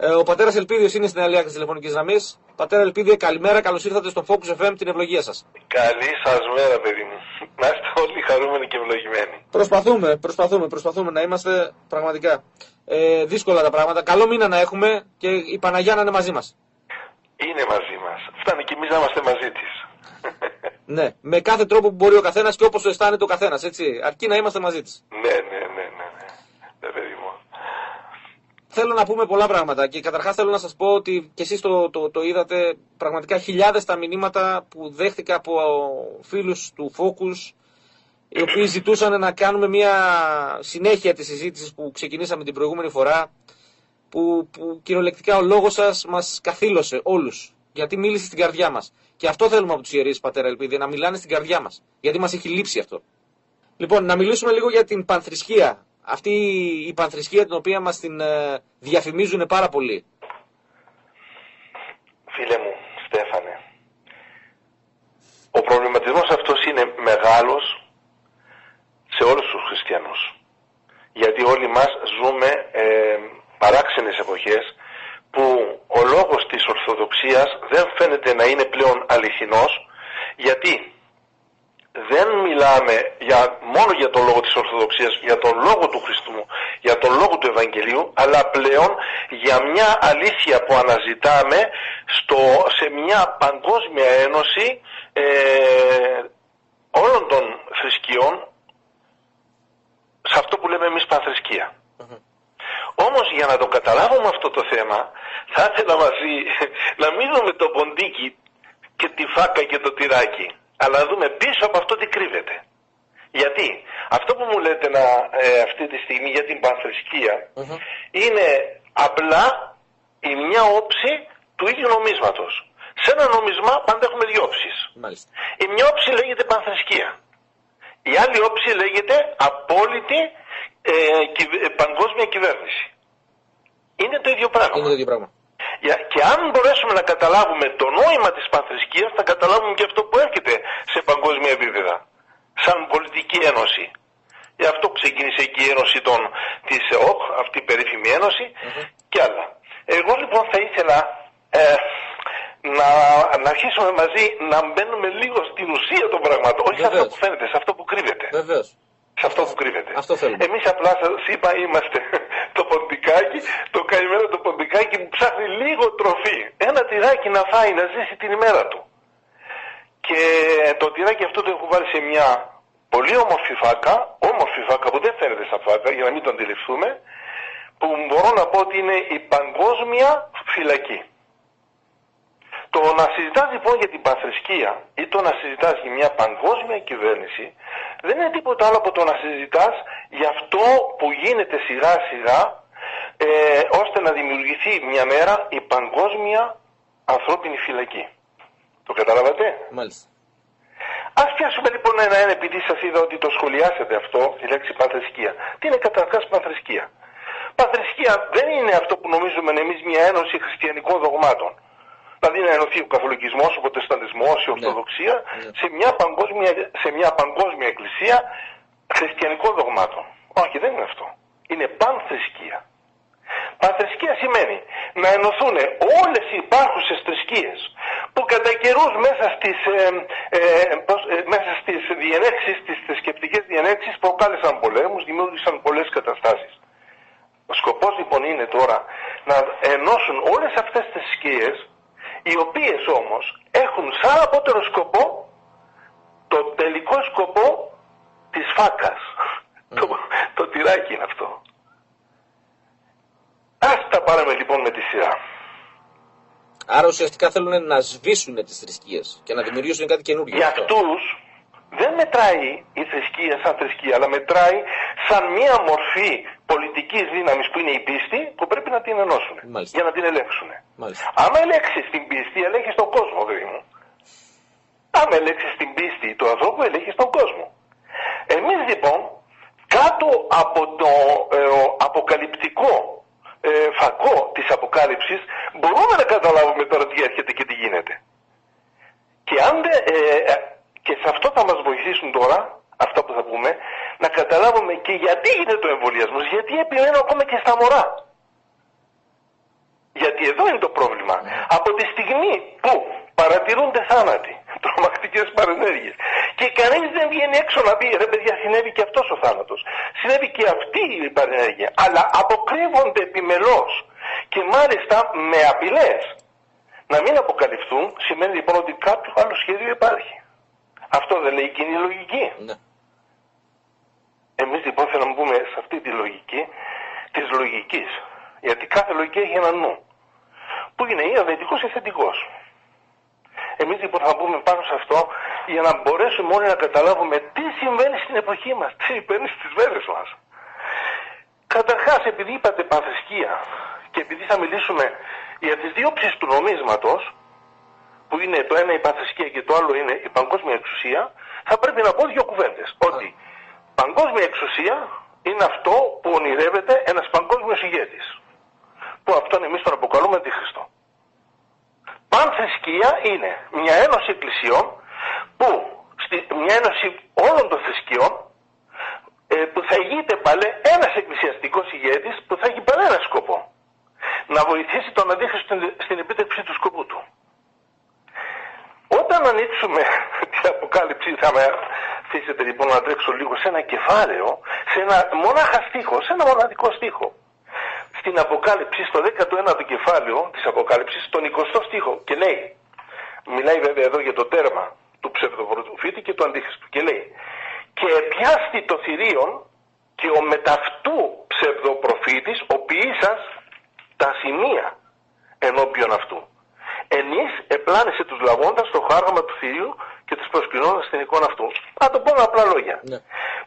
Ε, ο πατέρας Ελπίδιος είναι στην άλλη άκρη της τηλεφωνικής γραμμής. Πατέρα Ελπίδιο, καλημέρα, καλώς ήρθατε στο Focus FM, την ευλογία σας. Καλή σας μέρα, παιδί μου. Να είστε όλοι χαρούμενοι και ευλογημένοι. Προσπαθούμε, προσπαθούμε, προσπαθούμε να είμαστε πραγματικά. Ε, δύσκολα τα πράγματα. Καλό μήνα να έχουμε και η Παναγιά να είναι μαζί μας. Είναι μαζί μας. Φτάνει και εμείς να είμαστε μαζί της. ναι, με κάθε τρόπο που μπορεί ο καθένας και όπως το αισθάνεται ο καθένας, έτσι. Αρκεί να είμαστε μαζί της. Ναι, ναι, ναι, ναι. ναι. ναι παιδί μου. Θέλω να πούμε πολλά πράγματα και καταρχάς θέλω να σας πω ότι και εσείς το, το, το είδατε πραγματικά χιλιάδες τα μηνύματα που δέχτηκα από φίλους του Focus οι οποίοι ζητούσαν να κάνουμε μια συνέχεια της συζήτησης που ξεκινήσαμε την προηγούμενη φορά που, που κυριολεκτικά ο λόγος σας μας καθήλωσε όλους γιατί μίλησε στην καρδιά μας. Και αυτό θέλουμε από τους ιερείς, Πατέρα Ελπίδη, να μιλάνε στην καρδιά μας. Γιατί μας έχει λείψει αυτό. Λοιπόν, να μιλήσουμε λίγο για την πανθρησκεία αυτή η πανθρησκεία την οποία μας την ε, διαφημίζουν πάρα πολύ. Φίλε μου, Στέφανε, ο προβληματισμός αυτός είναι μεγάλος σε όλους τους χριστιανούς. Γιατί όλοι μας ζούμε ε, παράξενες εποχές που ο λόγος της Ορθοδοξίας δεν φαίνεται να είναι πλέον αληθινός γιατί; Δεν μιλάμε για, μόνο για τον λόγο της Ορθοδοξίας, για τον λόγο του Χριστού, για τον λόγο του Ευαγγελίου, αλλά πλέον για μια αλήθεια που αναζητάμε στο, σε μια παγκόσμια ένωση ε, όλων των θρησκειών, σε αυτό που λέμε εμείς πανθρησκεία. Όμως για να το καταλάβουμε αυτό το θέμα, θα ήθελα μαζί να μείνουμε το ποντίκι και τη φάκα και το τυράκι αλλά να δούμε πίσω από αυτό τι κρύβεται. Γιατί; Αυτό που μου λέτε να, ε, αυτή τη στιγμή για την πανθρησκεια είναι απλά η μια όψη του ίδιου νομίσματος. Σε ένα νομισμά πάντα έχουμε δύο όψεις. Η μια όψη λέγεται πανθρησκεία. Η άλλη όψη λέγεται απόλυτη ε, ε, παγκόσμια κυβέρνηση. Είναι το ίδιο πράγμα. Είναι το ίδιο πράγμα. Και αν μπορέσουμε να καταλάβουμε το νόημα της πανθρησκείας θα καταλάβουμε και αυτό που έρχεται σε παγκόσμια επίπεδα. Σαν πολιτική ένωση. Γι' αυτό ξεκίνησε και η ένωση των, της ΕΟΚ, αυτή η περίφημη ένωση και άλλα. Εγώ λοιπόν θα ήθελα ε, να, να αρχίσουμε μαζί να μπαίνουμε λίγο στην ουσία των πραγμάτων. Όχι σε αυτό που φαίνεται, σε αυτό που κρύβεται. Βεβαίως. Σε αυτό που κρύβεται. Αυτό Εμείς απλά σας είπα είμαστε το ποντικάκι, το καημένο το ποντικάκι που ψάχνει λίγο τροφή. Ένα τυράκι να φάει, να ζήσει την ημέρα του. Και το τυράκι αυτό το έχω βάλει σε μια πολύ όμορφη φάκα, όμορφη φάκα που δεν φαίνεται σαν φάκα για να μην το αντιληφθούμε, που μπορώ να πω ότι είναι η παγκόσμια φυλακή. Το να συζητάς λοιπόν για την πανθρησκεία ή το να συζητάς για μια παγκόσμια κυβέρνηση δεν είναι τίποτα άλλο από το να συζητάς για αυτό που γίνεται σιγά σιγά ε, ώστε να δημιουργηθεί μια μέρα η παγκόσμια ανθρώπινη φυλακή. Το καταλάβατε; Μάλιστα. Ας πιάσουμε λοιπόν ένα-ένα επειδή σας είδα ότι το σχολιάσετε αυτό, η λέξη πανθρησκεία. Τι είναι καταρχάς πανθρησκεία. Πανθρησκεία δεν είναι αυτό που νομίζουμε εμείς μια ένωση χριστιανικών δογμάτων δηλαδή να ενωθεί ο καθολικισμός, ο προτεσταντισμός, η ναι. ορθοδοξία ναι. σε, μια παγκόσμια, σε μια παγκόσμια εκκλησία χριστιανικών δογμάτων. Όχι, δεν είναι αυτό. Είναι πανθρησκεία. Πανθρησκεία σημαίνει να ενωθούν όλες οι υπάρχουσες θρησκείες που κατά καιρούς μέσα στις, ε, ε, ε, μέσα στις διενέξεις, τις θρησκευτικές διενέξεις προκάλεσαν πολέμους, δημιούργησαν πολλές καταστάσεις. Ο σκοπός λοιπόν είναι τώρα να ενώσουν όλες αυτές τις θρησκείες οι οποίες όμως έχουν σαν απότερο σκοπό το τελικό σκοπό της φάκας. το, το τυράκι είναι αυτό. Ας τα πάρουμε λοιπόν με τη σειρά. Άρα ουσιαστικά θέλουν να σβήσουν τις θρησκείες και να δημιουργήσουν κάτι καινούργιο. Για αυτούς δεν μετράει η θρησκεία σαν θρησκεία, αλλά μετράει σαν μία μορφή πολιτικής δύναμης που είναι η πίστη που πρέπει να την ενώσουν για να την ελέγξουν. Άμα ελέγξεις την πίστη, ελέγχεις τον κόσμο, παιδί μου. Άμα ελέγξεις την πίστη του ανθρώπου, ελέγχεις τον κόσμο. Εμείς λοιπόν, κάτω από το ε, αποκαλυπτικό ε, φακό της αποκάλυψης, μπορούμε να καταλάβουμε τώρα τι έρχεται και τι γίνεται. Και αν ε, και σε αυτό θα μας βοηθήσουν τώρα, αυτά που θα πούμε, να καταλάβουμε και γιατί γίνεται το εμβολιασμός, γιατί επιμένω ακόμα και στα μωρά. Γιατί εδώ είναι το πρόβλημα. Από τη στιγμή που παρατηρούνται θάνατοι, τρομακτικές παρενέργειες, και κανείς δεν βγαίνει έξω να πει ρε παιδιά, συνέβη και αυτός ο θάνατος. Συνέβη και αυτή η παρενέργεια. Αλλά αποκρύβονται επιμελώς και μάλιστα με απειλές. Να μην αποκαλυφθούν σημαίνει λοιπόν ότι κάποιο άλλο σχέδιο υπάρχει. Αυτό δεν λέει κοινή λογική. Ναι. Εμείς λοιπόν θέλουμε να μπούμε σε αυτή τη λογική της λογικής. Γιατί κάθε λογική έχει ένα νου. Που είναι ή αδετικός ή θετικός. Εμείς λοιπόν θα μπούμε πάνω σε αυτό για να μπορέσουμε όλοι να καταλάβουμε τι συμβαίνει στην εποχή μας, τι συμβαίνει στις μέρες μας. Καταρχάς επειδή είπατε πανθρησκεία και επειδή θα μιλήσουμε για τις δύο του νομίσματος, που είναι το ένα η πανθρησκεία και το άλλο είναι η παγκόσμια εξουσία, θα πρέπει να πω δύο κουβέντες. Ότι παγκόσμια εξουσία είναι αυτό που ονειρεύεται ένας παγκόσμιος ηγέτης. Που αυτόν εμείς τον αποκαλούμε αντίχριστο. Πανθρησκεία είναι μια ένωση εκκλησιών που στη, μια ένωση όλων των θρησκειών ε, που θα ηγείται πάλι ένας εκκλησιαστικός ηγέτης που θα έχει πάλι ένα σκοπό. Να βοηθήσει τον αντίχριστο στην, στην επίτευξη του σκοπού του. Όταν ανοίξουμε την Αποκάλυψη θα με αφήσετε λοιπόν να τρέξω λίγο σε ένα κεφάλαιο, σε ένα μονάχα στίχο, σε ένα μοναδικό στίχο. Στην Αποκάλυψη, στο 19ο κεφάλαιο της Αποκάλυψης, στον 20ο στίχο και λέει, μιλάει βέβαια εδώ για το τέρμα του ψευδοπροφήτη και του αντίχριστου και λέει και πιάστη το θηρίον και ο μεταυτού ψευδοπροφήτης ο ποιήσας τα σημεία ενώπιον αυτού. Ενής επλάνησε τους λαγόντας στο χάραμα του θηρίου και τους προσκυνώντας στην εικόνα αυτού. Να το πω με απλά λόγια. Ναι.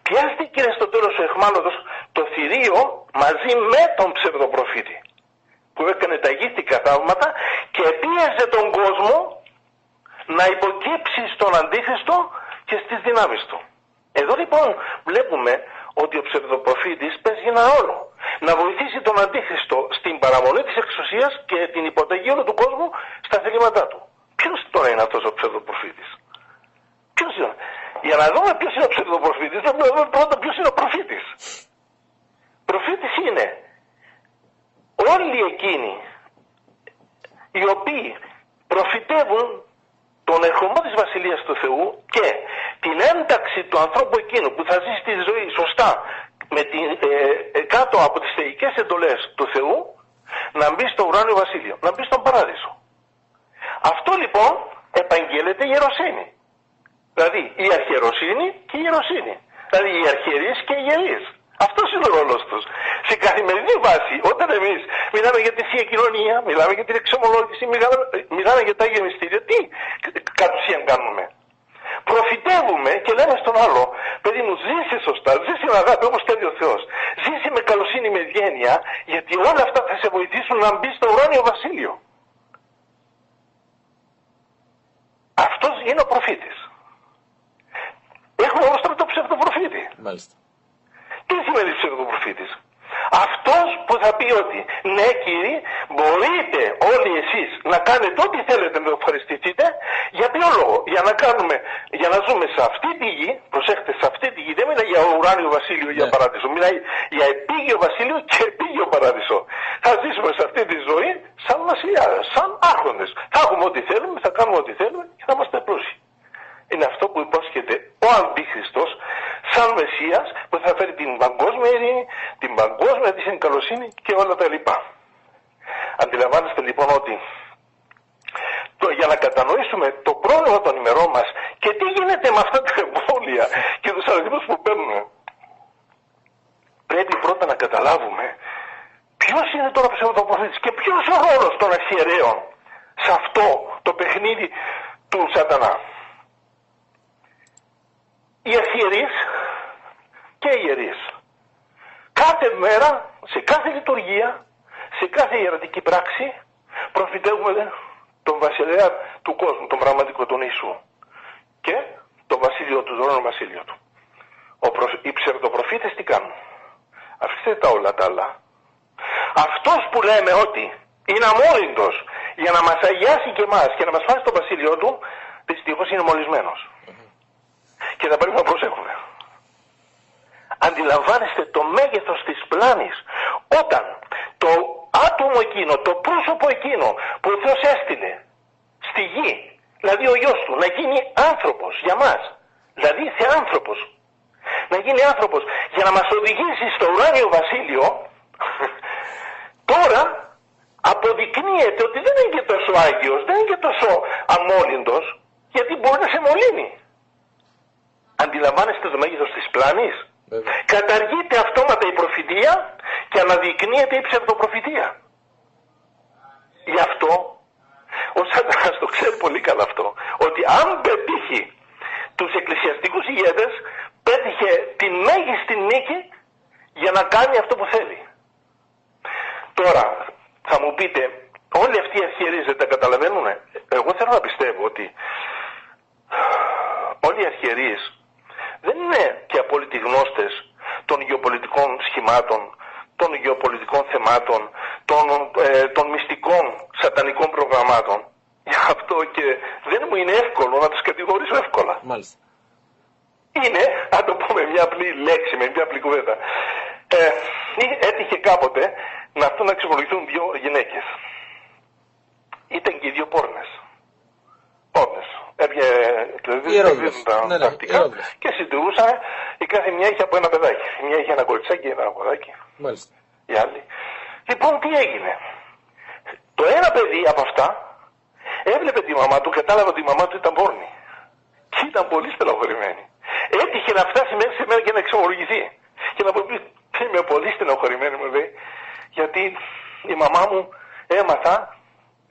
Πιάστηκε στο τέλος ο εχμάλωτος το θηρίο μαζί με τον ψευδοπροφήτη που έκανε τα γύστικα θαύματα και πίεζε τον κόσμο να υποκύψει στον Αντίχριστο και στις δυνάμεις του. Εδώ λοιπόν βλέπουμε ότι ο ψευδοπροφήτης παίζει ένα ρόλο. Να βοηθήσει τον Αντίχριστο στην παραμονή της εξουσίας και την υποταγή όλου του κόσμου στα θελήματά του. Ποιος τώρα είναι αυτός ο ψευδοπροφήτης; Ποιος είναι; Για να δούμε ποιος είναι ο ψευδοπροφήτης θα πρέπει να δούμε πρώτα ποιος είναι ο προφήτης. Προφήτης είναι όλοι εκείνοι οι οποίοι προφητεύουν τον ερχομό της Βασιλείας του Θεού και την ένταξη του ανθρώπου εκείνου που θα ζήσει τη ζωή σωστά με την, ε, ε, κάτω από τις θεϊκές εντολές του Θεού να μπει στο ουράνιο βασίλειο, να μπει στον παράδεισο. Αυτό λοιπόν επαγγέλλεται ιεροσύνη. Δηλαδή η αρχιεροσύνη και η ιεροσύνη. Δηλαδή οι αρχιερείς και οι ιερείς. Αυτός είναι ο ρόλος τους. Σε καθημερινή βάση, όταν εμείς μιλάμε για τη θεία κοινωνία, μιλάμε για την εξομολόγηση, μιλάμε, μιλάμε για τα Άγια Μυστήρια, τι κατ' ουσίαν κάνουμε; Προφητεύουμε και λέμε στον άλλο, παιδί μου, ζήσει σωστά, ζήσει με αγάπη όπως θέλει ο Θεός. Ζήσει με καλοσύνη, με ευγένεια, γιατί όλα αυτά θα σε βοηθήσουν να μπει στο ουράνιο βασίλειο. Αυτός είναι ο προφήτης. Έχουμε όμως τώρα το ψευδοπροφήτη. Μάλιστα. Τι σημαίνει ψευδοπροφήτης; Αυτός που θα πει ότι ναι κύριε μπορείτε όλοι εσείς να κάνετε ό,τι θέλετε να ευχαριστηθείτε για ποιο λόγο; Για να κάνουμε, για να ζούμε σε αυτή τη γη, προσέχετε σε αυτή τη γη, δεν μιλάει για ουράνιο βασίλειο για Ναι. παράδεισο, μιλάει για επίγειο βασίλειο και επίγειο παράδεισο. Θα ζήσουμε σε αυτή τη ζωή σαν βασιλιάδες, σαν άρχοντες. Θα έχουμε ό,τι θέλουμε, θα κάνουμε ό,τι θέλουμε και θα είμαστε πλούσιοι είναι αυτό που υπόσχεται ο Αντίχριστος σαν Μεσσίας που θα φέρει την παγκόσμια ειρήνη, την παγκόσμια της καλοσύνη και όλα τα λοιπά. Αντιλαμβάνεστε λοιπόν ότι το, για να κατανοήσουμε το πρόβλημα των ημερών μας και τι γίνεται με αυτά τα εμβόλια και τους αριθμούς που παίρνουμε πρέπει πρώτα να καταλάβουμε ποιος είναι τώρα ο ψευδοπροφήτης και ποιος ο ρόλος των αρχιερέων σε αυτό το παιχνίδι του σατανά οι αρχιερείς και οι ιερείς. Κάθε μέρα, σε κάθε λειτουργία, σε κάθε ιερατική πράξη, προφητεύουμε τον βασιλέα του κόσμου, τον πραγματικό τον Ιησού. Και το βασίλειο του, τον βασίλειο του. Ο προ... Οι ψευδοπροφήτες τι κάνουν; Αφήστε τα όλα τα άλλα. Αυτός που λέμε ότι είναι αμόρυντος για να μας αγιάσει και εμάς και να μας φάσει το βασίλειο του, δυστυχώς είναι μολυσμένος και θα πρέπει να προσέχουμε. Αντιλαμβάνεστε το μέγεθος της πλάνης όταν το άτομο εκείνο, το πρόσωπο εκείνο που ο Θεός έστειλε στη γη, δηλαδή ο γιος του, να γίνει άνθρωπος για μας, δηλαδή άνθρωπος, να γίνει άνθρωπος για να μας οδηγήσει στο ουράνιο βασίλειο, τώρα αποδεικνύεται ότι δεν είναι και τόσο Άγιος, δεν είναι και τόσο αμόλυντος, γιατί μπορεί να σε μολύνει. Αντιλαμβάνεστε το μέγεθος της πλάνης; Καταργείται αυτόματα η προφητεία και αναδεικνύεται η ψευδοπροφητεία. Γι' αυτό ο Σατανάς το ξέρει πολύ καλά αυτό, ότι αν πετύχει τους εκκλησιαστικούς ηγέτες, πέτυχε τη μέγιστη νίκη για να κάνει αυτό που θέλει. Τώρα, θα μου πείτε, όλοι αυτοί οι αρχιερείς δεν τα καταλαβαίνουν. Εγώ θέλω να πιστεύω ότι όλοι οι αρχιερείς δεν είναι και απόλυτοι γνώστες των γεωπολιτικών σχημάτων, των γεωπολιτικών θεμάτων, των, ε, των μυστικών σατανικών προγραμμάτων. Γι' αυτό και δεν μου είναι εύκολο να τους κατηγορήσω εύκολα. Μάλιστα. Είναι, αν το πούμε μια απλή λέξη, με μια απλή κουβέντα. Ε, έτυχε κάποτε να αυτούν να εξομολογηθούν δύο γυναίκες. Ήταν και οι δύο πόρνες. Πόρνες. Έπιε τα ναι, ναι, και συντηρούσαν. Η κάθε μια είχε από ένα παιδάκι. Η μια είχε ένα κοριτσάκι, ένα αγοράκι. Μάλιστα. Η άλλη. Λοιπόν, τι έγινε. Το ένα παιδί από αυτά έβλεπε τη μαμά του, κατάλαβε ότι η μαμά του ήταν πόρνη. Και ήταν πολύ στενοχωρημένη. Έτυχε να φτάσει μέχρι σε μένα και να εξομολογηθεί. Και να πει, είμαι πολύ στενοχωρημένη μου λέει, γιατί η μαμά μου έμαθα το,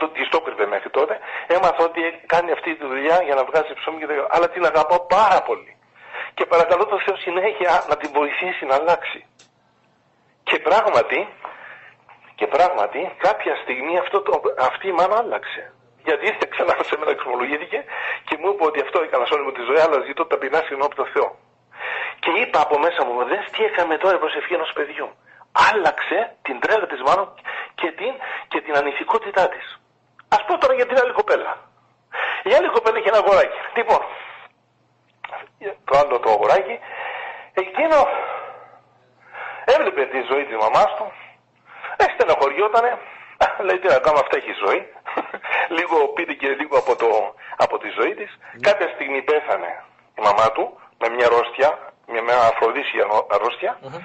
τη το κρύβε μέχρι τότε, έμαθα ότι κάνει αυτή τη δουλειά για να βγάζει ψωμί και δεν Αλλά την αγαπώ πάρα πολύ. Και παρακαλώ το Θεό συνέχεια να την βοηθήσει να αλλάξει. Και πράγματι, και πράγματι, κάποια στιγμή αυτό το, αυτή η μάνα άλλαξε. Γιατί ήρθε ξανά σε μένα εξομολογήθηκε και μου είπε ότι αυτό έκανα σε όλη μου τη ζωή, αλλά ζητώ ταπεινά συγγνώμη από το Θεό. Και είπα από μέσα μου, δεν τι έκαμε τώρα προσευχή ενός παιδιού. Άλλαξε την τρέλα της μάνας και την, και την ανηθικότητά της. Α πω τώρα για την άλλη κοπέλα. Η άλλη κοπέλα είχε ένα αγοράκι. Λοιπόν, το άλλο το αγοράκι, εκείνο έβλεπε τη ζωή της μαμάς του, ε, στενοχωριότανε, λέει τι να κάνω αυτά έχει ζωή, λίγο πήρε και λίγο από, το, από τη ζωή της, mm. κάποια στιγμή πέθανε η μαμά του με μια αρρώστια, με μια αφροδίσια αρρώστια mm-hmm.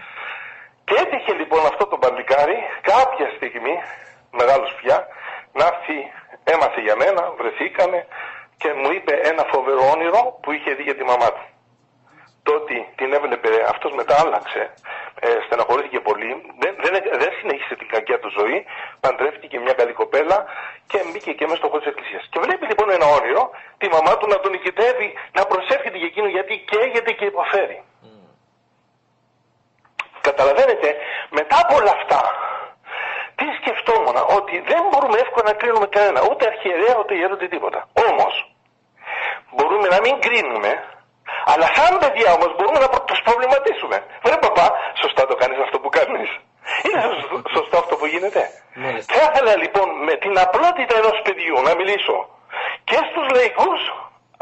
και έτυχε λοιπόν αυτό το μπαντικάρι κάποια στιγμή, μεγάλος πια, να έρθει, έμαθε για μένα, βρεθήκαμε και μου είπε ένα φοβερό όνειρο που είχε δει για τη μαμά του. Το ότι την έβλεπε, αυτός μετά άλλαξε, ε, στεναχωρήθηκε πολύ, δεν, δεν, δεν συνέχισε την κακιά του ζωή, παντρεύτηκε μια καλή κοπέλα και μπήκε και μέσα στο χώρο της εκκλησίας. Και βλέπει λοιπόν ένα όνειρο, τη μαμά του να τον νικητεύει, να προσεύχεται για εκείνο γιατί καίγεται και υποφέρει. Mm. Καταλαβαίνετε, μετά από όλα αυτά, τι σκεφτόμουν, ότι δεν μπορούμε εύκολα να κρίνουμε κανένα, ούτε αρχιερέα, ούτε ιερό, ούτε τίποτα. Όμως, μπορούμε να μην κρίνουμε, αλλά σαν παιδιά όμως μπορούμε να τους προβληματίσουμε. Βρε παπά, σωστά το κάνεις αυτό που κάνεις. Είναι σωστό αυτό που γίνεται. Θα ήθελα λοιπόν με την απλότητα ενός παιδιού να μιλήσω και στους λαϊκούς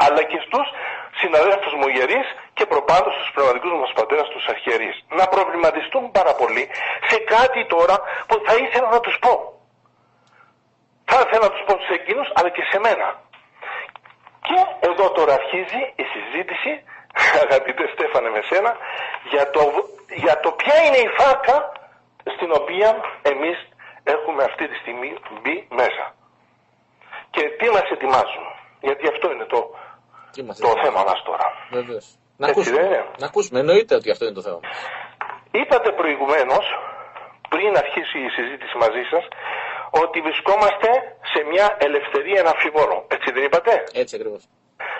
αλλά και στους συναδέλφους μου ιερείς και προπάντως στους πνευματικούς μας πατέρας, τους αρχιερείς. Να προβληματιστούν πάρα πολύ σε κάτι τώρα που θα ήθελα να τους πω. Θα ήθελα να τους πω σε εκείνους αλλά και σε μένα. Και εδώ τώρα αρχίζει η συζήτηση, αγαπητέ Στέφανε με σένα, για το, για το ποια είναι η φάκα στην οποία εμείς έχουμε αυτή τη στιγμή μπει μέσα. Και τι μας ετοιμάζουν. Γιατί αυτό είναι το, το θέμα μας τώρα. Βεβαίως. Να ακούσουμε. να ακούσουμε. Εννοείται ότι αυτό είναι το θέμα. Είπατε προηγουμένως, πριν αρχίσει η συζήτηση μαζί σας, ότι βρισκόμαστε σε μια ελευθερία αναμφιβόλων. Έτσι δεν είπατε; Έτσι ακριβώς.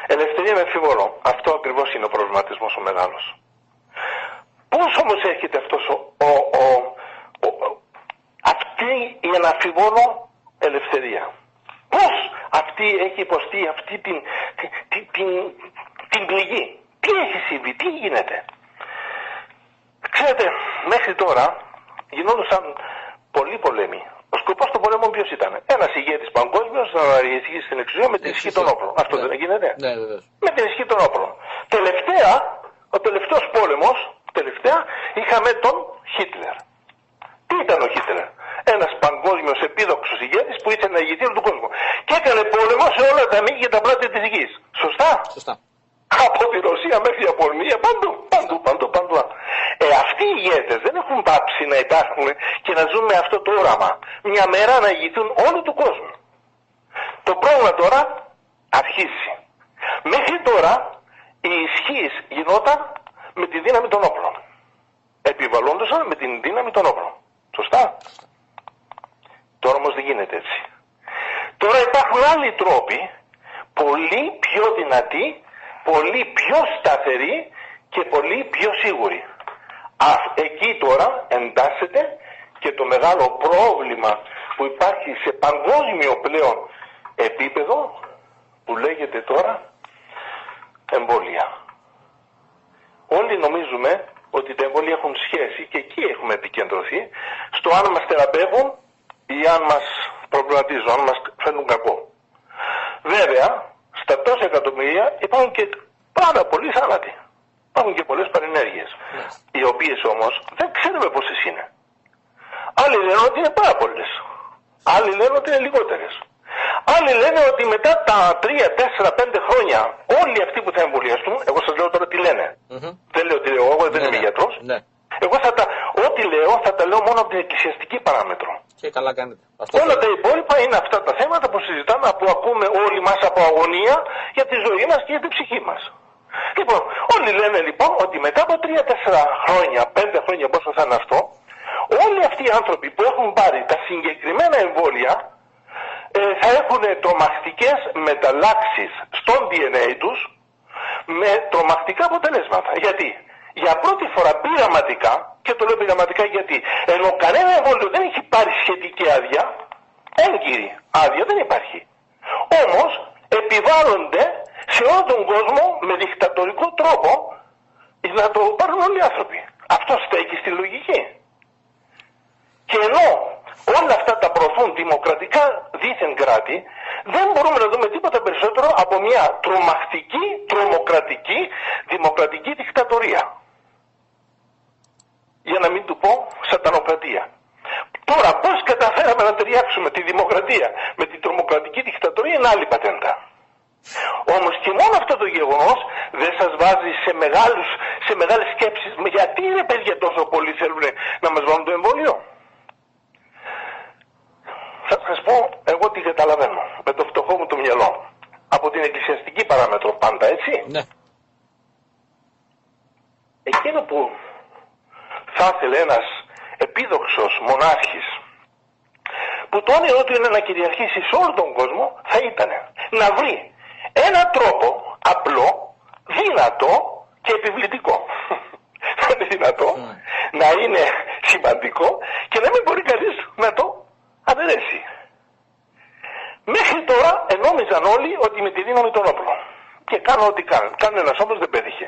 Ελευθερία αναμφιβόλων. Αυτό ακριβώς είναι ο προβληματισμός ο μεγάλος. Πώς όμως έρχεται αυτός ο, ο, ο, ο αυτή η αναμφιβόλο ελευθερία; Πώς αυτή έχει υποστεί αυτή την, την, την, την πληγή. Τι έχει συμβεί, τι γίνεται. Ξέρετε, μέχρι τώρα γινόντουσαν πολλοί πολέμοι. Ο σκοπός των πολέμων ποιος ήταν; Ένας ηγέτης παγκόσμιος να αργήσει στην εξουσία με την ισχύ των όπλων. Αυτό δεν γίνεται. Ναι, με την ισχύ των όπλων. Τελευταία, ο τελευταίος πόλεμος, τελευταία, είχαμε τον Χίτλερ. Τι ήταν ο Χίτλερ. Ένας παγκόσμιος επίδοξος ηγέτης που ήθελε να ηγηθεί όλο τον κόσμο. Και έκανε πόλεμο σε όλα τα μήκη και τα πλάτη της γης. Σωστά; Σωστά. Από τη Ρωσία μέχρι την Ιαπωνία, παντού, παντού, παντού, παντού. Ε, αυτοί οι ηγέτες δεν έχουν πάψει να υπάρχουν και να ζουν με αυτό το όραμα. Μια μέρα να ηγηθούν όλου του κόσμου. Το πρόβλημα τώρα αρχίζει. Μέχρι τώρα η ισχύ γινόταν με τη δύναμη των όπλων. Επιβαλλόντουσαν με την δύναμη των όπλων. Σωστά. Τώρα όμως δεν γίνεται έτσι. Τώρα υπάρχουν άλλοι τρόποι, πολύ πιο δυνατοί, πολύ πιο σταθεροί και πολύ πιο σίγουροι. Α, εκεί τώρα εντάσσεται και το μεγάλο πρόβλημα που υπάρχει σε παγκόσμιο πλέον επίπεδο που λέγεται τώρα εμβόλια. Όλοι νομίζουμε ότι τα εμβόλια έχουν σχέση και εκεί έχουμε επικεντρωθεί στο αν μας θεραπεύουν ή αν μας προβληματίζουν, αν μας φέρνουν κακό. Βέβαια, στα τόσα εκατομμύρια υπάρχουν και πάρα πολλοί θάνατοι. Υπάρχουν και πολλές παρενέργειες, οι οποίες όμως δεν ξέρουμε πόσες είναι. Άλλοι λένε ότι είναι πάρα πολλές. Άλλοι λένε ότι είναι λιγότερες. Άλλοι λένε ότι μετά τα 3, 4, 5 χρόνια όλοι αυτοί που θα εμβολιαστούν, εγώ σας λέω τώρα τι λένε. Δεν λέω τι λέω, εγώ δεν Ναι, είμαι ναι. γιατρός. Ναι. Εγώ θα τα, ό,τι λέω θα τα λέω μόνο από την εκκλησιαστική παράμετρο. Και καλά κάνετε. Αυτό Όλα θέλω. τα υπόλοιπα είναι αυτά τα θέματα που συζητάμε, που ακούμε όλοι μας από αγωνία για τη ζωή μας και για την ψυχή μας. Λοιπόν, όλοι λένε λοιπόν ότι μετά από 3-4 χρόνια, 5 χρόνια πόσο θα είναι αυτό, όλοι αυτοί οι άνθρωποι που έχουν πάρει τα συγκεκριμένα εμβόλια ε, θα έχουν τρομακτικές μεταλλάξεις στον DNA τους με τρομακτικά αποτελέσματα. Γιατί; Για πρώτη φορά πειραματικά, και το λέω πειραματικά γιατί, ενώ κανένα εμβόλιο δεν έχει πάρει σχετική άδεια, έγκυρη άδεια δεν υπάρχει. Όμως επιβάλλονται σε όλο τον κόσμο με δικτατορικό τρόπο να το πάρουν όλοι οι άνθρωποι. Αυτό στέκει στη λογική. Και ενώ όλα αυτά τα προωθούν δημοκρατικά δίθεν κράτη, δεν μπορούμε να δούμε τίποτα περισσότερο από μια τρομακτική, τρομοκρατική, δημοκρατική δικτατορία. Για να μην του πω σατανοκρατία. Τώρα πώς καταφέραμε να ταιριάξουμε τη δημοκρατία με την τρομοκρατική δικτατορία είναι άλλη πατέντα. Όμως και μόνο αυτό το γεγονός δεν σας βάζει σε, μεγάλους, σε μεγάλες σκέψεις. Μα Γιατί ρε παιδιά τόσο πολύ θέλουν να μας βάλουν το εμβόλιο. Θα σας πω εγώ τι καταλαβαίνω με το φτωχό μου το μυαλό. Από την εκκλησιαστική παράμετρο πάντα έτσι. Ναι. Εκείνο που θα ήθελε ένας επίδοξος μονάρχης που το όνειρό του είναι να κυριαρχήσει σε όλο τον κόσμο θα ήταν να βρει ένα τρόπο απλό, δυνατό και επιβλητικό. Δεν είναι δυνατό Mm. να είναι σημαντικό και να μην μπορεί κανείς να το αφαιρέσει. Μέχρι τώρα ενόμιζαν όλοι ότι με τη δύναμη των όπλων. Και κάνουν ό,τι κάνουν. Κανένας όμως δεν πέτυχε.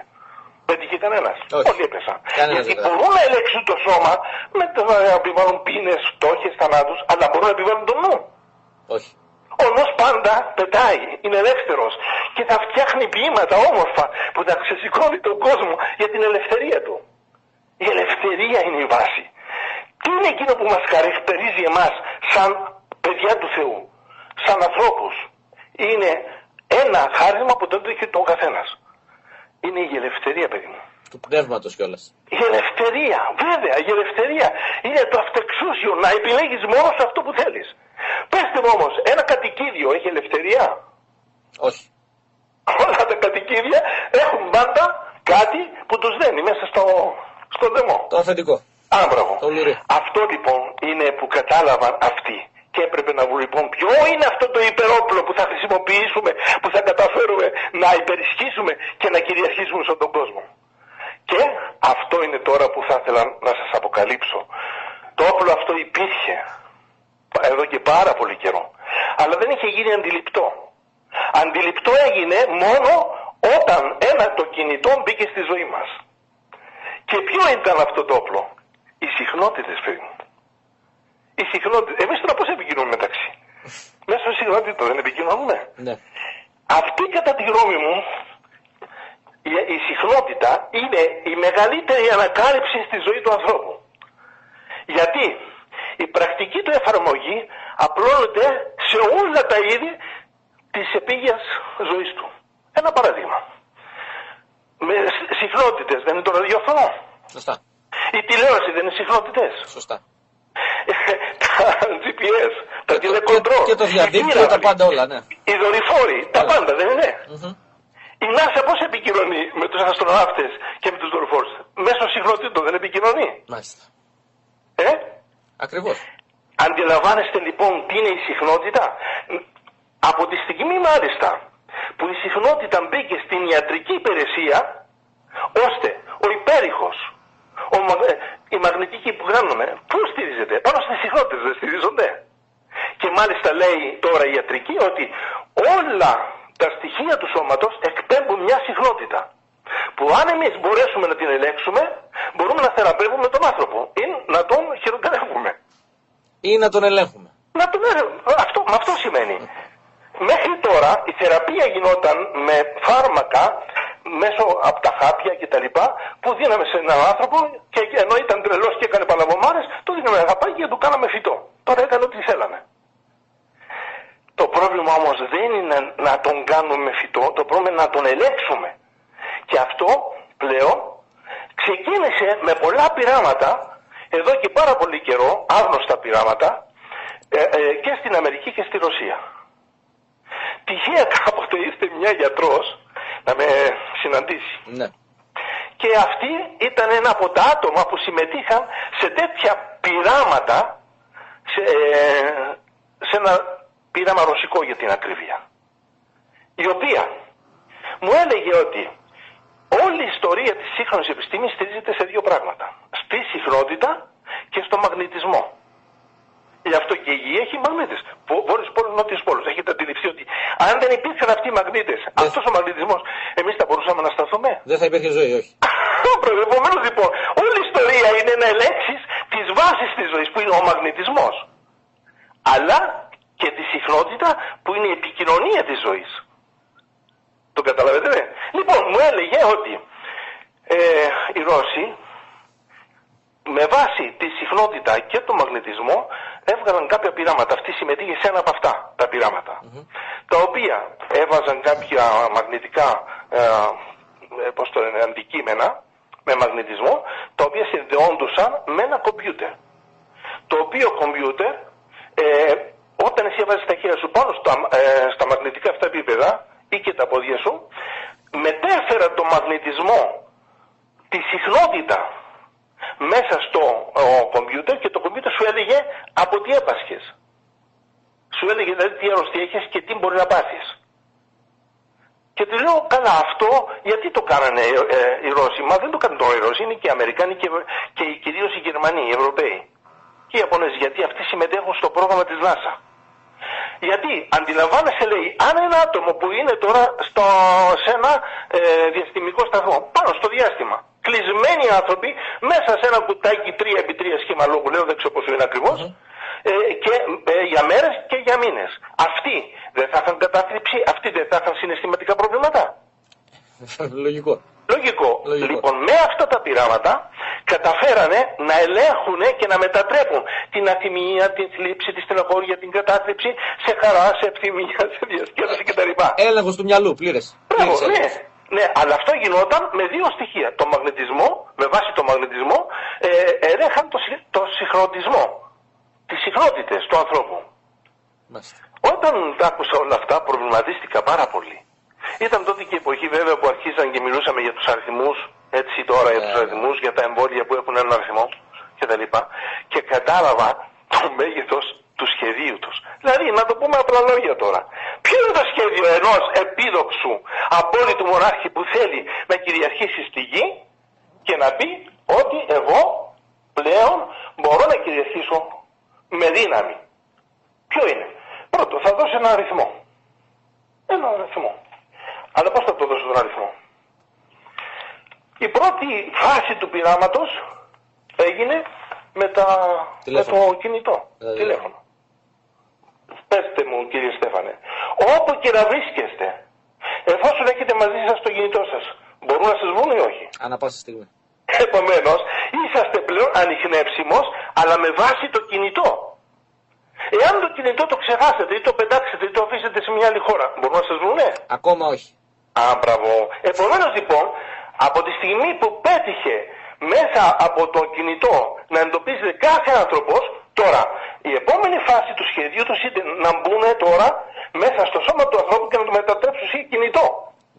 Πέτυχε κανένας. Όχι. Όλοι έπεσαν. Κανένας Γιατί δεν μπορούν να ελέγξουν το σώμα με το να επιβάλλουν πίνες, φτώχειες, θανάτους, αλλά μπορούν να επιβάλλουν τον νου. Όχι. Ο νους πάντα πετάει, είναι ελεύθερος και θα φτιάχνει ποίηματα όμορφα που θα ξεσηκώνει τον κόσμο για την ελευθερία του. Η ελευθερία είναι η βάση. Τι είναι εκείνο που μας χαρακτηρίζει εμάς σαν παιδιά του Θεού, σαν ανθρώπους; Είναι ένα χάρισμα που δεν το έχει το καθένας. Είναι η ελευθερία, παιδί μου. Του πνεύματος κιόλας. Η ελευθερία, βέβαια, η ελευθερία είναι το αυτεξούσιο να επιλέγεις μόνο σε αυτό που θέλεις. Πεςτε μου όμως, ένα κατοικίδιο έχει ελευθερία; Όχι. Όλα τα κατοικίδια έχουν πάντα κάτι που τους δένει μέσα στο, στο δαιμό. Το αφεντικό. Άμπραβο. Το λουρί. Αυτό λοιπόν είναι που κατάλαβαν αυτοί. Και έπρεπε να βρουν λοιπόν ποιο είναι αυτό το υπερόπλο που θα χρησιμοποιήσουμε, που θα καταφέρουμε να υπερισχύσουμε και να κυριαρχήσουμε στον τον κόσμο. Και αυτό είναι τώρα που θα ήθελα να σας αποκαλύψω. Το όπλο αυτό υπήρχε εδώ και πάρα πολύ καιρό. Αλλά δεν είχε γίνει αντιληπτό. Αντιληπτό έγινε μόνο όταν ένα το κινητό μπήκε στη ζωή μας. Και ποιο ήταν αυτό το όπλο; Οι συχνότητες, παιδί μου. Οι συχνότητες. Εμείς τώρα πώς επικοινωνούμε μεταξύ; Μέσα στη συχνότητα δεν επικοινωνούμε. Ναι. Αυτή κατά τη γνώμη μου η, η συχνότητα είναι η μεγαλύτερη ανακάλυψη στη ζωή του ανθρώπου. Γιατί η πρακτική του εφαρμογή απλώνεται σε όλα τα είδη της επίγειας ζωής του. Ένα παράδειγμα. Με συχνότητες, δεν είναι το ραδιοφωνό. Σωστά. Η τηλεόραση δεν είναι συχνότητες. Σωστά. τα GPS, τα Και το- τηλεκοντρόλ. και- και το οι διαδίκτυο, πύραυλοι, τα πάντα όλα, ναι. Οι δορυφόροι, τα Όλα. πάντα δεν είναι. Μμμ. Η NASA πώς επικοινωνεί με τους αστροναύτες και με τους δορυφόρους; Μέσω συχνοτήτων δεν επικοινωνεί. Μάλιστα. Ε; Ακριβώς. Αντιλαμβάνεστε λοιπόν τι είναι η συχνότητα; Από τη στιγμή μάλιστα που η συχνότητα μπήκε στην ιατρική υπηρεσία, ώστε ο υπέρηχος, ο, μα- ε, η μαγνητική που κάνουμε, πού στηρίζεται, πάνω στις συχνότητες δεν στηρίζονται. Και μάλιστα λέει τώρα η ιατρική ότι όλα τα στοιχεία του σώματος εκπέμπουν μια συχνότητα. Που αν εμείς μπορέσουμε να την ελέγξουμε, μπορούμε να θεραπεύουμε τον άνθρωπο ή να τον χειροκροτεύουμε. Ή να τον ελέγχουμε. Να τον έρευνα. Αυτό, με αυτό σημαίνει. Μέχρι τώρα η θεραπεία γινόταν με φάρμακα μέσω από τα χάπια κτλ. που δίναμε σε έναν άνθρωπο και ενώ ήταν τρελός και έκανε παλαβομάρες, το δίναμε ένα χαπάκι και του κάναμε φυτό. Τώρα έκανε ό,τι θέλαμε. Το πρόβλημα όμως δεν είναι να τον κάνουμε με φυτό, το πρόβλημα είναι να τον ελέγξουμε. Και αυτό πλέον ξεκίνησε με πολλά πειράματα, εδώ και πάρα πολύ καιρό, άγνωστα πειράματα, ε, ε, και στην Αμερική και στη Ρωσία. Τυχαία κάποτε είστε μια γιατρός να με συναντήσει. Ναι. Και αυτή ήταν ένα από τα άτομα που συμμετείχαν σε τέτοια πειράματα, σε, ε, σε ένα πείραμα ρωσικό για την ακρίβεια. Η οποία μου έλεγε ότι όλη η ιστορία της σύγχρονης επιστήμης στηρίζεται σε δύο πράγματα. Στη συχνότητα και στο μαγνητισμό. Γι' αυτό και η γη έχει μαγνήτες. Βόρειους πόλους, νότιους πόλους. Έχετε αντιληφθεί ότι αν δεν υπήρχαν αυτοί οι μαγνήτες, αυτός ο μαγνητισμός, εμείς θα μπορούσαμε να σταθούμε; Δεν θα υπήρχε ζωή, όχι. Επομένως λοιπόν, όλη η ιστορία είναι να ελέγξεις τι βάσει της ζωής που είναι ο μαγνητισμός. Αλλά και τη συχνότητα που είναι η επικοινωνία της ζωής. Το καταλαβαίνετε. ναι; Λοιπόν, μου έλεγε ότι ε, οι Ρώσοι με βάση τη συχνότητα και τον μαγνητισμό έβγαλαν κάποια πειράματα. Αυτή συμμετείχε σε ένα από αυτά τα πειραματα Τα οποία έβαζαν κάποια μαγνητικά ε, ε, πώς το λένε, αντικείμενα με μαγνητισμό, τα οποία συνδεόντουσαν με ένα κομπιούτερ. Το οποίο κομπιούτερ, ε, όταν εσύ έβαζες τα χέρια σου πάνω στα, ε, στα μαγνητικά αυτά επίπεδα ή και τα πόδια σου, μετέφερα το μαγνητισμό, τη συχνότητα μέσα στο ο, κομπιούτερ και το κομπιούτερ σου έλεγε από τι έπασχες. Σου έλεγε δηλαδή τι αρρωστία έχεις και τι μπορεί να πάθεις. Και του λέω, καλά αυτό γιατί το κάνανε ε, ε, οι Ρώσοι; Μα δεν το κάνουν τώρα οι Ρώσοι, είναι και οι Αμερικάνοι και, και κυρίως οι Γερμανοί, οι Ευρωπαίοι. Και οι Ιαπωνέζοι, γιατί αυτοί συμμετέχουν στο πρόγραμμα της NASA. Γιατί αντιλαμβάνεσαι λέει, αν ένα άτομο που είναι τώρα στο, σε ένα ε, διαστημικό σταθμό, πάνω στο διάστημα, κλεισμένοι άνθρωποι μέσα σε ένα κουτάκι 3x3 σχήμα λόγου, λέω δεν ξέρω πόσο είναι ακριβώς, ε, και ε, για μέρες και για μήνες. Αυτοί δεν θα είχαν κατάθλιψη, αυτοί δεν θα είχαν συναισθηματικά προβλήματα. Λογικό. Λογικό. Λογικό. Λοιπόν, με αυτά τα πειράματα καταφέρανε να ελέγχουν και να μετατρέπουν την αθυμία, την θλίψη, τη στενοχώρια, την κατάθλιψη σε χαρά, σε ευθυμία, σε διασκέδαση κτλ. Έλεγχος του μυαλού, πλήρες. Μπράβο, ναι. Ναι, αλλά αυτό γινόταν με δύο στοιχεία. Το μαγνητισμό, με βάση το μαγνητισμό, ε, ελέγχαν το, συ- το συγχρονισμό. Τις συχνότητες του ανθρώπου. Μάλιστα. Όταν τα άκουσα όλα αυτά προβληματίστηκα πάρα πολύ. Ήταν τότε και η εποχή βέβαια που αρχίζαν και μιλούσαμε για τους αριθμούς, έτσι τώρα για τους Ε. αριθμούς, για τα εμβόλια που έχουν έναν αριθμό κτλ. Και κατάλαβα το μέγεθος του σχεδίου τους. Δηλαδή, να το πούμε απλά λόγια τώρα. Ποιο είναι το σχέδιο ενός επίδοξου απόλυτου μονάρχη που θέλει να κυριαρχήσει στη γη και να πει ότι εγώ πλέον μπορώ να κυριαρχήσω με δύναμη. Ποιο είναι; Πρώτο, θα δώσει ένα αριθμό. Ένα αριθμό. Αλλά πώς θα το δώσω τον αριθμό; Η πρώτη φάση του πειράματος έγινε με, τα, με Τηλέφωνο. το κινητό. Δηλαδή. Τηλέφωνο. Πέστε μου κύριε Στέφανε, όπου και να βρίσκεστε, εφόσον έχετε μαζί σας το κινητό σας, μπορούν να σας βρουν ή όχι; Ανά πάσα στιγμή. Επομένως, είσαστε πλέον ανιχνεύσιμος, αλλά με βάση το κινητό. Εάν το κινητό το ξεχάσετε ή το πετάξετε ή το αφήσετε σε μια άλλη χώρα, μπορούν να σας βρουνε. Ακόμα όχι. Α, μπράβο. Επομένως λοιπόν, από τη στιγμή που πέτυχε μέσα από το κινητό να εντοπίζεται κάθε άνθρωπος, τώρα η επόμενη φάση του σχεδίου τους είναι να μπουν τώρα μέσα στο σώμα του ανθρώπου και να το μετατρέψουν σε κινητό.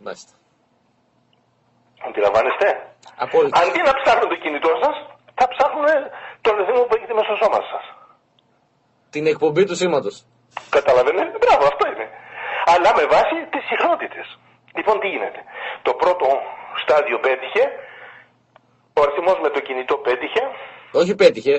Μάλιστα. Αντιλαμβάνεστε; Απόλυτα. Αντί να ψάχνουν το κινητό σας, θα ψάχνουν το ρυθμό που έχετε μέσα στο σώμα σας. Την εκπομπή του σήματος. Καταλαβαίνετε, μπράβο, αυτό είναι. Αλλά με βάση τις συχνότητες. Λοιπόν, τι γίνεται; Το πρώτο στάδιο πέτυχε, ο αριθμός με το κινητό πέτυχε. Όχι πέτυχε.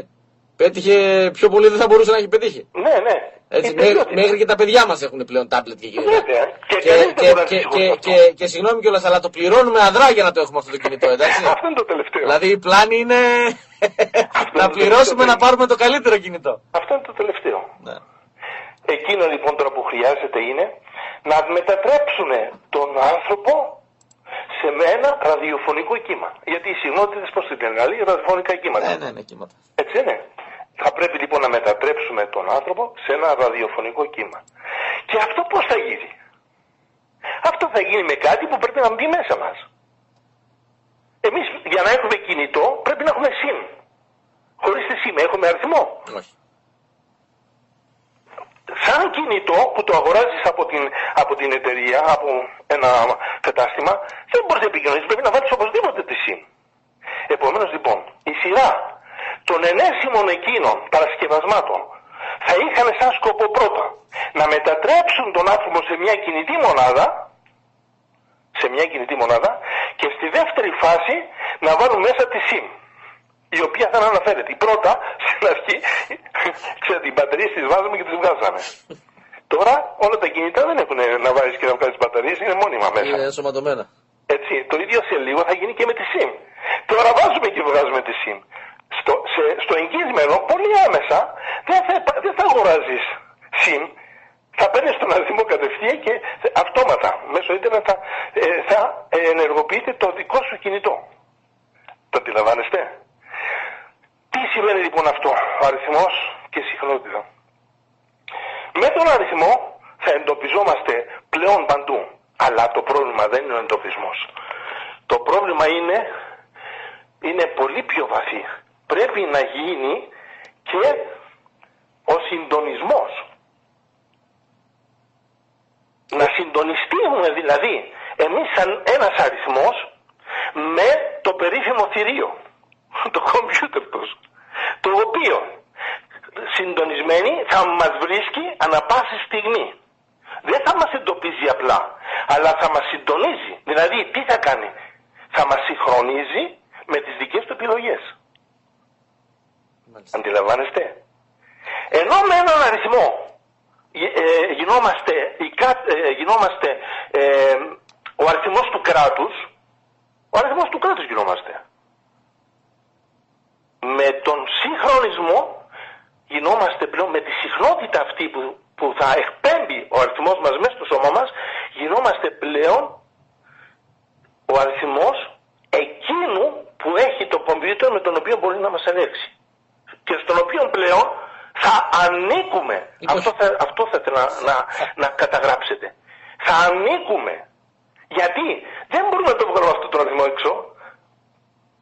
Πέτυχε πιο πολύ δεν θα μπορούσε να έχει πετύχει. Ναι, ναι. Έτσι, Η μέχρι, τελειότητα. μέχρι και τα παιδιά μας έχουν πλέον τάμπλετ και κινητά. Βέβαια. Και, Και, κανείς δεν και, μπορεί να και, ζήσει και, χωρίς αυτό. και, και συγγνώμη κιόλας, αλλά το πληρώνουμε αδρά για να το έχουμε αυτό το κινητό, εντάξει. Αυτό είναι το τελευταίο. δηλαδή η πλάνη είναι να είναι το πληρώσουμε τελευταίο. να πάρουμε το καλύτερο κινητό. Αυτό είναι το τελευταίο. Ναι. Εκείνο λοιπόν τώρα που χρειάζεται είναι να μετατρέψουν τον άνθρωπο σε ένα ραδιοφωνικό κύμα. Γιατί οι συχνότητες πώς την λένε, άλλοι, ραδιοφωνικά κύματα. ναι, ναι, ναι, κύματα. Έτσι είναι. Θα πρέπει λοιπόν να μετατρέψουμε τον άνθρωπο σε ένα ραδιοφωνικό κύμα. Και αυτό πώς θα γίνει; Αυτό θα γίνει με κάτι που πρέπει να μπει μέσα μας. Εμείς για να έχουμε κινητό πρέπει να έχουμε SIM. Χωρίς τη SIM έχουμε αριθμό. Όχι. σαν κινητό που το αγοράζεις από την, από την εταιρεία, από ένα κατάστημα, δεν μπορείς να επικοινωνήσεις, πρέπει να βάλεις οπωσδήποτε τη SIM. Επομένως λοιπόν, η σειρά των ενέσιμων εκείνων παρασκευασμάτων θα είχαν σαν σκοπό πρώτα να μετατρέψουν τον άνθρωπο σε μια κινητή μονάδα, σε μια κινητή μονάδα και στη δεύτερη φάση να βάλουν μέσα τη SIM η οποία θα αναφέρεται. Η πρώτα, στην αρχή, ξέρετε, οι μπαταρίες τις βάζαμε και τις βγάζαμε. Τώρα όλα τα κινητά δεν έχουν να βάζεις και να βγάζεις μπαταρίες, είναι μόνιμα μέσα. Είναι ενσωματωμένα. Έτσι, το ίδιο σε λίγο θα γίνει και με τη SIM. Τώρα βάζουμε και βγάζουμε τη SIM. Στο, σε, στο εγγύσμενο, πολύ άμεσα, δεν θα, δεν θα αγοράζεις SIM. Θα παίρνεις τον αριθμό κατευθείαν και αυτόματα μέσω ίντερνετ θα, ε, θα ενεργοποιείται το δικό σου κινητό. Το αντιλαμβάνεστε; Τι σημαίνει λοιπόν αυτό, ο αριθμός και συχνότητα; Με τον αριθμό θα εντοπιζόμαστε πλέον παντού. Αλλά το πρόβλημα δεν είναι ο εντοπισμός. Το πρόβλημα είναι, είναι πολύ πιο βαθύ. Πρέπει να γίνει και ο συντονισμός. Να συντονιστούμε δηλαδή εμείς σαν ένας αριθμός με το περίφημο θηρίο, το κομπιούτερ τους, το οποίο συντονισμένοι θα μας βρίσκει ανα πάση στιγμή. Δεν θα μας εντοπίζει απλά, αλλά θα μας συντονίζει. Δηλαδή τι θα κάνει, θα μας συγχρονίζει με τις δικές του επιλογές. Μάλιστα. Αντιλαμβάνεστε; Ενώ με έναν αριθμό ε, γινόμαστε, η κα- ε, γινόμαστε ε, ο αριθμός του κράτους, ο αριθμός του κράτους γινόμαστε. Με τον συγχρονισμό γινόμαστε πλέον με τη συχνότητα αυτή που, που θα εκπέμπει ο αριθμός μας μέσα στο σώμα μας, γινόμαστε πλέον ο αριθμός εκείνου που έχει το κομπιούτερ με τον οποίο μπορεί να μας ελέγξει. Και στον οποίο πλέον θα ανήκουμε. Είκοσι. Αυτό θα, αυτό θα ήθελα να, να, να καταγράψετε. Θα ανήκουμε. Γιατί δεν μπορούμε να το βγάλουμε αυτό τον αριθμό έξω.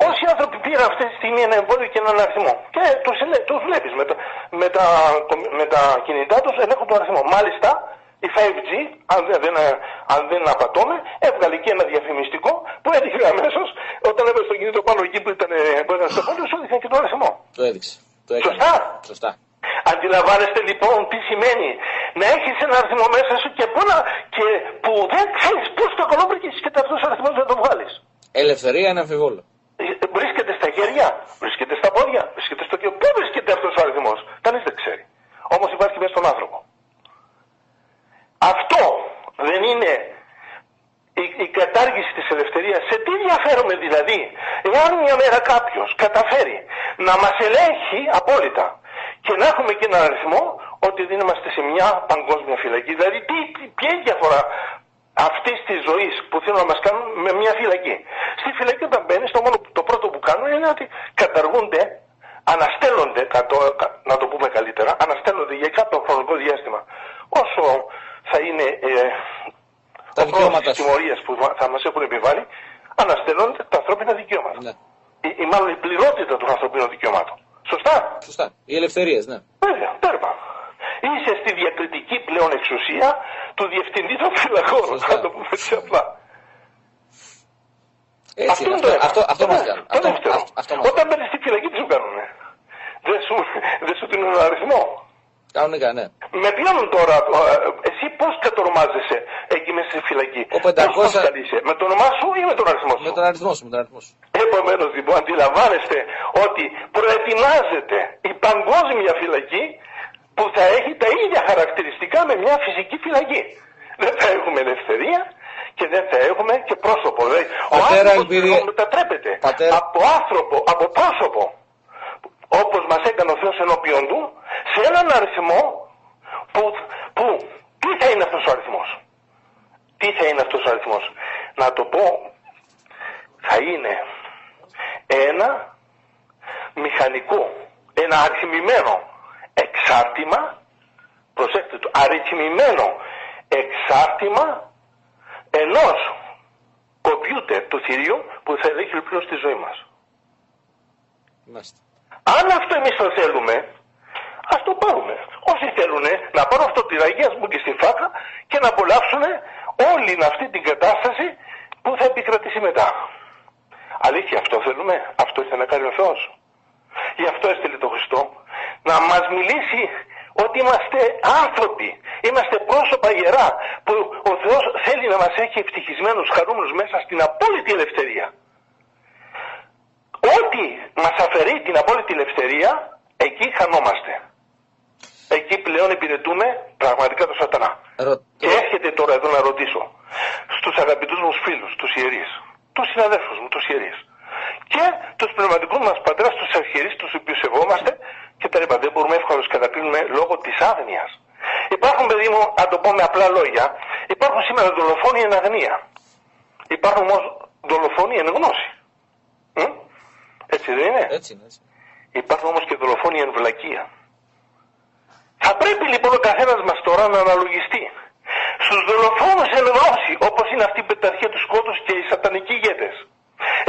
Όσοι άνθρωποι πήραν αυτή τη στιγμή ένα εμβόλιο και έναν αριθμό και τους, ελε- τους βλέπεις με τα, με, τα, με τα κινητά τους ελέγχουν τον αριθμό. Μάλιστα η 5G, αν δεν, δεν, αν δεν απατώμε, έβγαλε και ένα διαφημιστικό που έδειχνε αμέσως όταν έβαλε το κινητό πάνω εκεί που ήταν, που ήταν στο πόλο, σου έδειχνε και τον αριθμό. Το έδειξε. Το έκανε. Σωστά. Σωστά. Αντιλαμβάνεστε λοιπόν τι σημαίνει να έχεις ένα αριθμό μέσα σου και που, να, και που δεν ξέρεις πώς το κολόμπρικες και αυτός ο αριθμός να το βγάλεις. Ελευθερία είναι αμφιβόλο. Ε, Βρίσκεται στα χέρια, βρίσκεται στα πόδια, βρίσκεται στο κύριο. Πού βρίσκεται αυτός ο αριθμός. Κανείς δεν ξέρει. Όμως υπάρχει μέσα στον άνθρωπο. Αυτό δεν είναι η, η κατάργηση της ελευθερίας. Σε τι διαφέρουμε δηλαδή, εάν μια μέρα κάποιος καταφέρει να μας ελέγχει απόλυτα και να έχουμε και έναν αριθμό ότι δεν είμαστε σε μια παγκόσμια φυλακή. Δηλαδή τι, τι- ποια είναι η διαφορά αυτής της ζωής που θέλουν να μας κάνουν με μια φυλακή; Στη φυλακή όταν μπαίνεις, το μόνο το πρώτο που κάνουν είναι ότι καταργούνται αναστέλλονται, να το πούμε καλύτερα, αναστέλλονται για κάποιο χρονικό διάστημα όσο θα είναι ε, τα ο δικαιώματα της τιμωρίας που θα μας έχουν επιβάλει, αναστέλλονται τα ανθρώπινα δικαιώματα. Ναι. Ή, ή μάλλον η πληρότητα των ανθρωπίνων δικαιωμάτων. Σωστά; Σωστά. Οι ελευθερίες, ναι. Βέβαια, τέρμα. Είσαι στη διακριτική πλέον εξουσία του διευθυντή των φυλακών, Σωστά. να το πούμε έτσι απλά. Έτσι, αυτό είναι. είναι το ένα. αυτό, αυτό, αυτό μας Ναι, κάνουν. Το Αυτό, δεύτερο. αυτό, αυτό μας Όταν μπαίνεις στη φυλακή τι σου κάνουνε; Δεν σου, δεν σου δίνουν ένα αριθμό. Κανονικά, ναι. Με πιάνουν τώρα, ε, εσύ πώς κατορμάζεσαι εκεί μέσα στη φυλακή. Ο 500 Πώς προσκαλείσαι, με το όνομά σου ή με τον αριθμό σου; Με τον αριθμό σου, με τον αριθμό σου. Επομένως λοιπόν αντιλαμβάνεστε ότι προετοιμάζεται η παγκόσμια φυλακή που θα έχει τα ίδια χαρακτηριστικά με μια φυσική φυλακή. Δεν θα έχουμε ελευθερία και δεν θα έχουμε και πρόσωπο. Δηλαδή, ο Πατέρα άνθρωπος Ελπίδη, λοιπόν μετατρέπεται πατέρα- από άνθρωπο, από πρόσωπο όπως μας έκανε ο Θεός ενώπιον του σε έναν αριθμό που, που τι θα είναι αυτός ο αριθμός; Τι θα είναι αυτός ο αριθμός; Να το πω θα είναι ένα μηχανικό, ένα αριθμημένο εξάρτημα, προσέξτε το, αριθμημένο εξάρτημα ενός κομπιούτερ του θηρίου που θα ελέγχει πλέον στη ζωή μας. Μάλιστα. Αν αυτό εμείς το θέλουμε, ας το πάρουμε. Όσοι θέλουν να πάρουν αυτό τη ραγία, ας μπουν και στη φάκα και να απολαύσουν όλη αυτή την κατάσταση που θα επικρατήσει μετά. Αλήθεια αυτό θέλουμε, αυτό ήθελε να κάνει ο Θεός. Γι' αυτό έστειλε τον Χριστό να μας μιλήσει ότι είμαστε άνθρωποι, είμαστε πρόσωπα ιερά που ο Θεός θέλει να μας έχει ευτυχισμένους, χαρούμενους μέσα στην απόλυτη ελευθερία. Ό,τι μας αφαιρεί την απόλυτη ελευθερία, εκεί χανόμαστε. Εκεί πλέον υπηρετούμε πραγματικά τον σατανά. Ρω- Και έρχεται τώρα εδώ να ρωτήσω στους αγαπητούς μου φίλους, τους ιερείς, τους συναδέλφους μου, τους ιερείς και τους πνευματικούς μας πατέρας, τους αρχιερείς, τους οποίους σεβόμαστε και τα λοιπά. Δεν μπορούμε εύκολα να τους κατακρίνουμε λόγω της άγνοιας. Υπάρχουν, παιδί μου, να το πω με απλά λόγια, υπάρχουν σήμερα δολοφόνοι εν αγνία. Υπάρχουν όμως δολοφόνοι εν γνώση. Μ; Έτσι δεν είναι; Έτσι είναι. Έτσι. Υπάρχουν όμως και δολοφόνοι εν βλακεία. Θα πρέπει λοιπόν ο καθένας μας τώρα να αναλογιστεί στους δολοφόνους εν γνώση, όπως είναι αυτή η πεταρχία του σκότους και οι σατανικοί ηγέτες.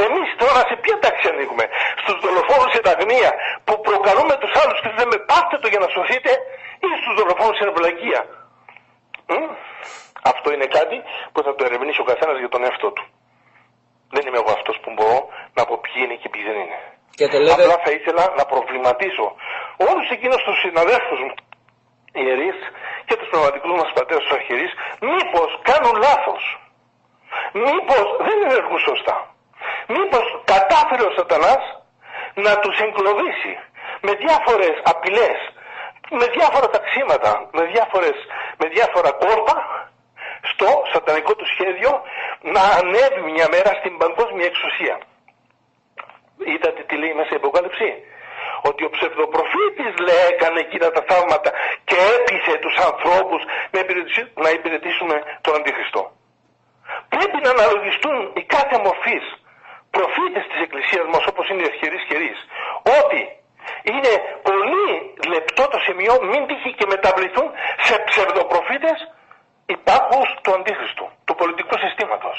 Εμείς τώρα σε ποια τάξη ανοίγουμε, στους δολοφόνους εν αγνία που προκαλούμε τους άλλους και λέμε πάστε το για να σωθείτε ή στους δολοφόνους εν βλακεία; Μ; Αυτό είναι κάτι που θα το ερευνήσει ο καθένας για τον εαυτό του. Δεν είμαι εγώ αυτός που μπορώ να πω ποιοι είναι και ποιοι δεν είναι. Και τελείτε, Απλά θα ήθελα να προβληματίσω όλους εκείνους τους συναδέλφους μου ιερείς και τους πνευματικούς μας πατέρες τους αρχιερείς μήπως κάνουν λάθος. Μήπως δεν ενεργούν σωστά. Μήπως κατάφερε ο σατανάς να τους εγκλωβίσει με διάφορες απειλές, με διάφορα ταξίματα, με, διάφορες, με διάφορα κόρπα στο σατανικό του σχέδιο να ανέβει μια μέρα στην παγκόσμια εξουσία. Είδατε τι λέει μέσα η Αποκάλυψη; Ότι ο ψευδοπροφήτης λέει έκανε εκείνα τα θαύματα και έπεισε τους ανθρώπους να υπηρετήσουν, να υπηρετήσουν τον Αντιχριστό. Πρέπει να αναλογιστούν οι κάθε μορφής προφήτες της Εκκλησίας μας όπως είναι οι ευχερείς χερείς ότι είναι πολύ λεπτό το σημείο μην τύχει και μεταβληθούν σε ψευδοπροφήτες υπάρχους του Αντίχριστου, του πολιτικού συστήματος.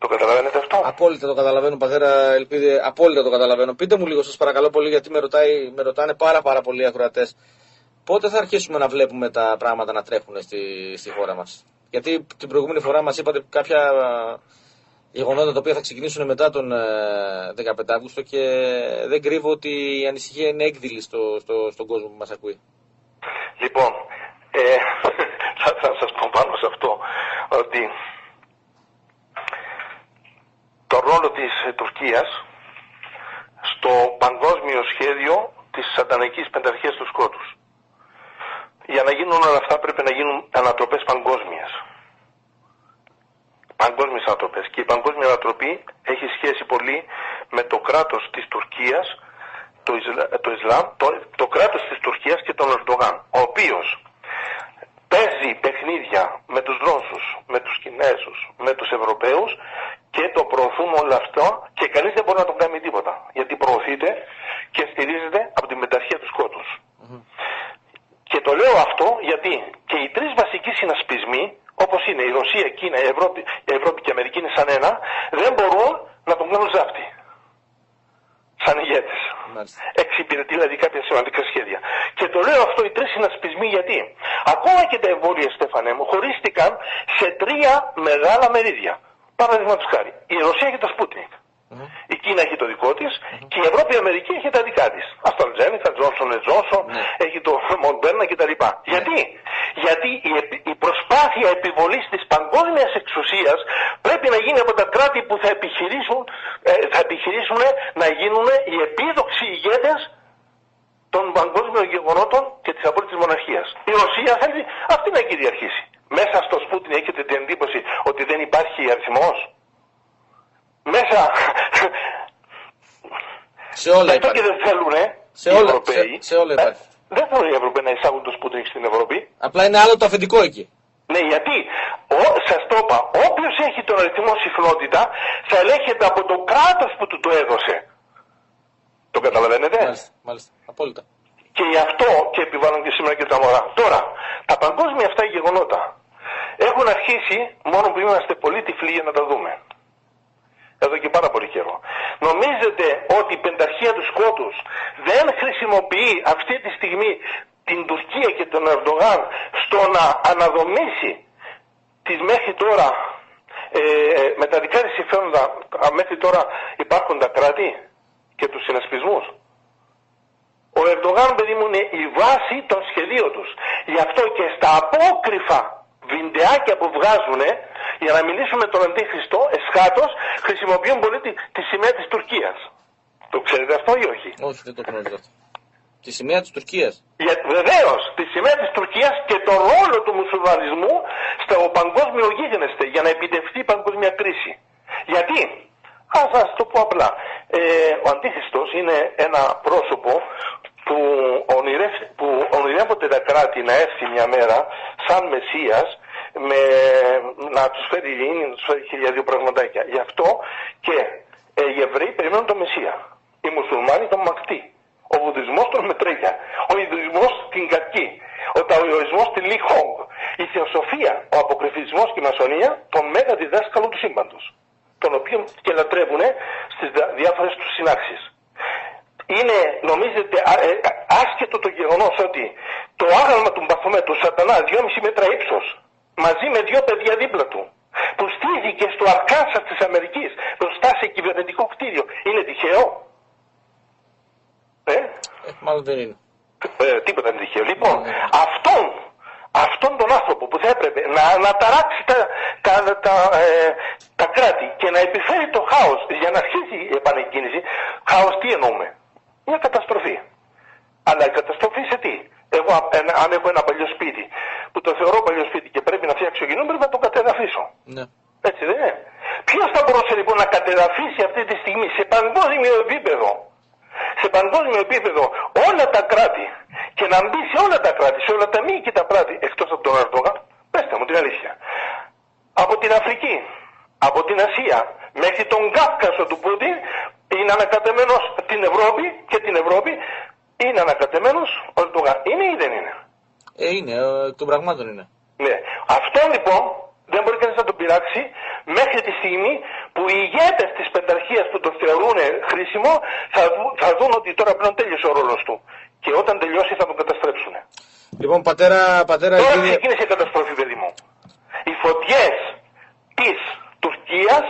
Το καταλαβαίνετε αυτό; απόλυτα το καταλαβαίνω, πατέρα Ελπίδη, απόλυτα το καταλαβαίνω. Πείτε μου λίγο, σας παρακαλώ πολύ, γιατί με, ρωτάει, με ρωτάνε πάρα, πάρα πολλοί ακροατές. Πότε θα αρχίσουμε να βλέπουμε τα πράγματα να τρέχουν στη, στη χώρα μας; Γιατί την προηγούμενη φορά μας είπατε κάποια γεγονότα τα οποία θα ξεκινήσουν μετά τον ε, 15 Αύγουστο και δεν κρύβω ότι η ανησυχία είναι έκδηλη στο, στο, στον κόσμο που μας ακούει. Λοιπόν, ε, θα, θα σας πω πάνω σε αυτό ότι το ρόλο της ε, Τουρκίας στο παγκόσμιο σχέδιο της σατανικής πενταρχίας του σκότους. Για να γίνουν όλα αυτά πρέπει να γίνουν ανατροπές παγκόσμιας. Παγκόσμιες ανατροπές. Και η παγκόσμια ανατροπή έχει σχέση πολύ με το κράτος της Τουρκίας, το, Ισλα... το Ισλάμ, το, το κράτος της Τουρκίας και τον Ερντογάν, ο οποίος παίζει παιχνίδια με τους Ρώσους, με τους Κινέζους, με τους Ευρωπαίους και το προωθούν όλο αυτό και κανείς δεν μπορεί να τον κάνει τίποτα. Γιατί προωθείται και στηρίζεται από την μεταρχία του σκοτους Και το λέω αυτό γιατί και οι τρεις βασικοί συνασπισμοί, όπως είναι η Ρωσία, η Κίνα, η Ευρώπη, η Ευρώπη και η Αμερική είναι σαν ένα, δεν μπορούν να τον κάνουν ζάπτη. Σαν ηγέτες. Εξυπηρετεί δηλαδή κάποια σημαντικά σχέδια. Και το λέω αυτό οι τρεις συνασπισμοί γιατί ακόμα και τα εμβόλια, Στέφανε μου, χωρίστηκαν σε τρία μεγάλα μερίδια. Παραδείγματος χάρη, η Ρωσία έχει το Sputnik. Η Κίνα έχει το δικό της και η Ευρώπη η Αμερική έχει τα δικά της. Αστραλτζένικα, Τζόνσον Τζόνσον, ναι. έχει το Μοντέρνα κτλ. Ναι. Γιατί; Γιατί η, η προσπάθεια επιβολής της παγκόσμιας εξουσίας πρέπει να γίνει από τα κράτη που θα επιχειρήσουν, ε, θα επιχειρήσουν να γίνουν οι επίδοξοι ηγέτες των παγκόσμιων γεγονότων και της απόλυτης μοναρχίας. Η Ρωσία θέλει αυτή να κυριαρχήσει. Μέσα στο Σπούτιν έχετε την εντύπωση ότι δεν υπάρχει αριθμός; Μέσα. Σε όλα υπάρχει. και δεν θέλουν σε οι όλα, Ευρωπαίοι. Σε, σε όλα υπάρχει. Δεν θέλουν οι Ευρωπαίοι να εισάγουν το Σπούτινγκ στην Ευρώπη. Απλά είναι άλλο το αφεντικό εκεί. Ναι, γιατί; Σας το είπα, όποιος έχει τον αριθμό συχνότητα θα ελέγχεται από το κράτος που του το έδωσε. Το καταλαβαίνετε; Μάλιστα, μάλιστα. Απόλυτα. Και γι' αυτό και επιβάλλουν και σήμερα και τα μωρά. Τώρα, τα παγκόσμια αυτά γεγονότα έχουν αρχίσει μόνο που είμαστε πολύ τυφλοί για να τα δούμε εδώ και πάρα πολύ καιρό. Νομίζετε ότι η πενταρχία του σκότους δεν χρησιμοποιεί αυτή τη στιγμή την Τουρκία και τον Ερντογάν στο να αναδομήσει τις μέχρι τώρα ε, με τα δικά της συμφέροντα μέχρι τώρα υπάρχοντα κράτη και τους συνασπισμούς. Ο Ερντογάν, παιδί μου, είναι η βάση των σχεδίων τους. Γι' αυτό και στα απόκριφα βιντεάκια που βγάζουν για να μιλήσουν με τον Αντίχριστο εσχάτως χρησιμοποιούν πολύ τη, τη σημαία της Τουρκίας. Το ξέρετε αυτό ή όχι; Όχι, δεν το γνωρίζω αυτό. Τη σημαία της Τουρκίας. Βεβαίως, τη σημαία της Τουρκίας και το ρόλο του μουσουλμανισμού στο παγκόσμιο γίγνεσθε για να επιτευχθεί η παγκόσμια κρίση. Γιατί, ας σας το πω απλά, ε, ο Αντίχριστος είναι ένα πρόσωπο που, ονειρευ, που ονειρεύονται τα κράτη να έρθει μια μέρα σαν Μεσσίας με, να τους φέρει ειρήνη, να τους φέρει χίλια δύο πραγματάκια. Γι' αυτό και ε, οι Εβραίοι περιμένουν το Μεσσία. Οι Μουσουλμάνοι τον Μακτή. Ο Βουδισμός τον Μετρέγια. Ο Ινδουισμός την Κακή. Ο Ταοϊοισμός την Λι Χόγκ. Η Θεοσοφία, ο Αποκρυφισμός και η Μασονία τον μέγα διδάσκαλο του σύμπαντος. Τον οποίο και λατρεύουν στις διάφορες τους συνάξεις είναι, νομίζετε, ε, άσχετο το γεγονός ότι το άγαλμα του Μπαθομέ, του Σατανάς, 2,5 μέτρα ύψος, μαζί με δύο παιδιά δίπλα του, που στήθηκε στο Αρκάσα της Αμερικής μπροστά σε κυβερνητικό κτίριο, είναι τυχαίο; Ε, ε μάλλον δεν είναι. Ε, τίποτα δεν είναι τυχαίο. Λοιπόν, ναι. αυτόν, αυτόν τον άνθρωπο που θα έπρεπε να αναταράξει τα, τα, τα, ε, τα κράτη και να επιφέρει το χάος για να αρχίσει η επανεκκίνηση, χάος τι εννοούμε; Μια καταστροφή. Αλλά η καταστροφή σε τι; Εγώ αν έχω ένα παλιό σπίτι που το θεωρώ παλιό σπίτι και πρέπει να φτιάξω κοινό, πρέπει να το κατεδαφίσω. Ναι. Έτσι δεν είναι. Ποιος θα μπορούσε λοιπόν να κατεδαφίσει αυτή τη στιγμή σε παγκόσμιο επίπεδο σε παγκόσμιο επίπεδο όλα τα κράτη και να μπει σε όλα τα κράτη, σε όλα τα μη και τα κράτη εκτός από τον Ερντογάν, πέστε μου την αλήθεια. Από την Αφρική, από την Ασία, μέχρι τον Κάφκασο του Πούτιν είναι ανακατεμένος την Ευρώπη και την Ευρώπη είναι ανακατεμένος ο Ερντογάν. Είναι ή δεν είναι; Ε, είναι, εκ των πραγμάτων είναι. Ναι. Αυτό λοιπόν δεν μπορεί κανείς να το πειράξει μέχρι τη στιγμή που οι ηγέτες της πενταρχίας που το θεωρούν χρήσιμο θα, θα δουν ότι τώρα πλέον τέλειωσε ο ρόλος του. Και όταν τελειώσει θα τον καταστρέψουν. Λοιπόν, πατέρα, πατέρα. Τώρα κύριε... ξεκίνησε η καταστροφή, παιδί μου. Οι φωτιές της Τουρκίας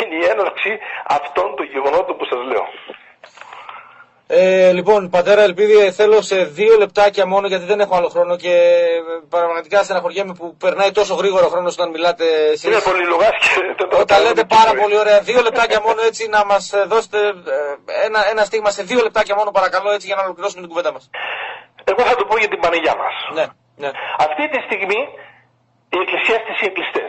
είναι η έναρξη αυτών των γεγονότων που σας λέω. Ε, λοιπόν, πατέρα Ελπίδη, θέλω σε δύο λεπτάκια μόνο γιατί δεν έχω άλλο χρόνο και πραγματικά στεναχωριέμαι που περνάει τόσο γρήγορα ο χρόνος όταν μιλάτε εσείς. Είναι πολύ και Όταν λέτε πάρα πολύ ωραία. Δύο λεπτάκια μόνο έτσι να μας δώσετε ε, ένα, ένα στίγμα σε δύο λεπτάκια μόνο παρακαλώ έτσι για να ολοκληρώσουμε την κουβέντα μας. Εγώ θα το πω για την Παναγιά μας. Ναι, ναι. Αυτή τη στιγμή οι εκκλησιαστές είναι κλειστέ.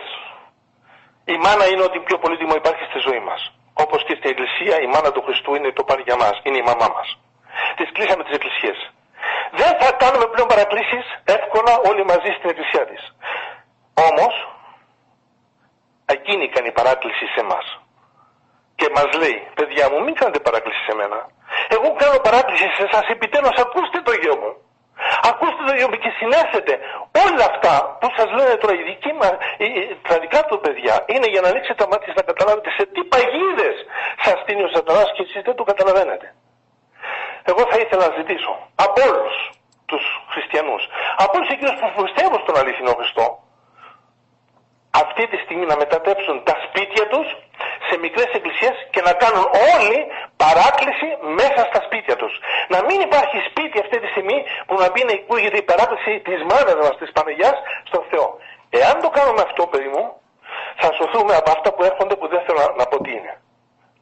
Η μάνα είναι ότι πιο πολύτιμο υπάρχει στη ζωή μας. Όπως και στην Εκκλησία, η μάνα του Χριστού είναι το πάρει για μας, είναι η μαμά μας. Τις κλείσαμε τις εκκλησίες. Δεν θα κάνουμε πλέον παρακλήσει εύκολα όλοι μαζί στην Εκκλησία της. Όμως, εκείνη κάνει παράκληση σε εμά. Και μας λέει, παιδιά μου, μην κάνετε παράκληση σε μένα. Εγώ κάνω παράκληση σε εσάς, επιτέλους ακούστε το γιο μου. Ακούστε το γιο μου και συνέσετε. Όλα αυτά που σας λένε τώρα οι δικοί μας, τα δικά του παιδιά, είναι για να ανοίξετε τα μάτια να καταλάβετε σε τι παγίδες σας στείνει ο σατανάς και εσείς δεν το καταλαβαίνετε. Εγώ θα ήθελα να ζητήσω από όλους τους χριστιανούς, από όλους εκείνους που πιστεύουν στον αληθινό Χριστό, αυτή τη στιγμή να μετατρέψουν τα σπίτια τους σε μικρές εκκλησίες και να κάνουν όλοι παράκληση μέσα στα σπίτια τους. Να μην υπάρχει σπίτι αυτή τη στιγμή που να μπει να ακούγεται η παράκληση της μάνας μας, της Παναγιάς, στον Θεό. Εάν το κάνουμε αυτό, παιδί μου, θα σωθούμε από αυτά που έρχονται που δεν θέλω να πω τι είναι.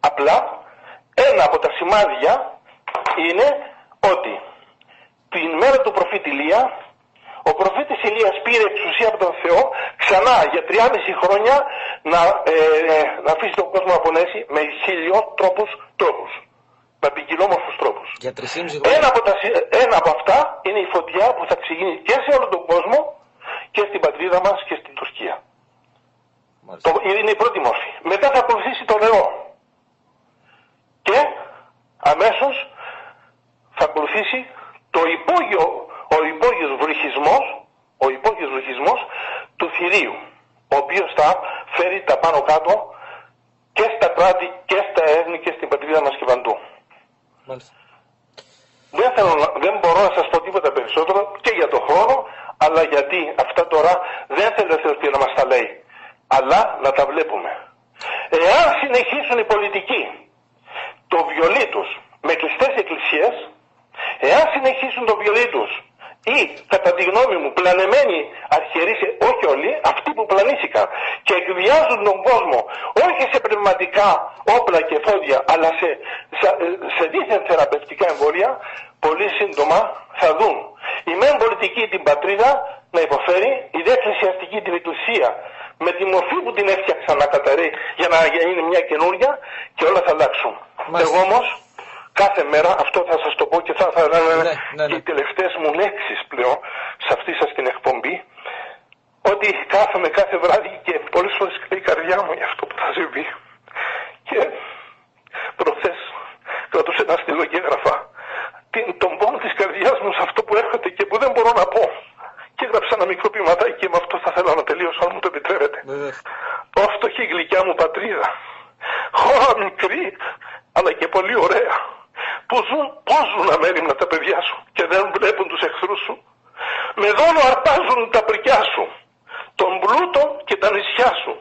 Απλά, ένα από τα σημάδια είναι ότι την μέρα του προφήτη Ηλία ο προφήτης Ηλίας πήρε εξουσία από τον Θεό ξανά για 3,5 χρόνια να, ε, να αφήσει τον κόσμο να πονέσει με χιλιότροπους τρόπους. Με ποικιλόμορφους τρόπους. Για 3,5 χρόνια. Ένα από, τα, ένα από αυτά είναι η φωτιά που θα ξεκινήσει και σε όλο τον κόσμο και στην πατρίδα μας και στην Τουρκία. Το, είναι η πρώτη μόρφη. Μετά θα ακολουθήσει το νερό. Και αμέσως θα ακολουθήσει το υπόγειο ο υπόγειος βρυχισμός, ο υπόγειος βρυχισμός του θηρίου, ο οποίος θα φέρει τα πάνω κάτω και στα κράτη και στα έθνη και στην πατρίδα μας και παντού. Δεν, θέλω, δεν μπορώ να σας πω τίποτα περισσότερο και για το χρόνο, αλλά γιατί αυτά τώρα δεν θέλει ο Θεός να μας τα λέει, αλλά να τα βλέπουμε. Εάν συνεχίσουν οι πολιτικοί το βιολί τους με κλειστές εκκλησίες, εάν συνεχίσουν το βιολί τους ή κατά τη γνώμη μου πλανεμένοι αρχιερείς, όχι όλοι, αυτοί που πλανήθηκαν και εκβιάζουν τον κόσμο όχι σε πνευματικά όπλα και φόδια αλλά σε, σε, σε δίθεν θεραπευτικά εμβόλια πολύ σύντομα θα δουν η μεν πολιτική την πατρίδα να υποφέρει, η δε εκκλησιαστική την εκκλησία με τη μορφή που την έφτιαξαν να καταρρεί για να είναι μια καινούρια και όλα θα αλλάξουν. Εγώ όμως κάθε μέρα, αυτό θα σας το πω και θα ήθελα να είναι ναι, ναι, οι τελευταίες μου λέξεις πλέον σε αυτή σας την εκπομπή, ότι κάθομαι κάθε βράδυ και πολλές φορές κλαίει η καρδιά μου για αυτό που θα συμβεί. Και προχθές κρατούσε ένα στυλό και έγραφα την, τον πόνο της καρδιάς μου σε αυτό που έρχεται και που δεν μπορώ να πω. Και έγραψα ένα μικρό ποιηματάκι και με αυτό θα θέλω να τελείωσω αν μου το επιτρέπετε. Ω φτωχή γλυκιά μου πατρίδα, χώρα μικρή αλλά και πολύ ωραία που ζουν, πώς ζουν αμέριμνα τα παιδιά σου και δεν βλέπουν τους εχθρούς σου. Με δόλο αρπάζουν τα πρικιά σου, τον πλούτο και τα νησιά σου.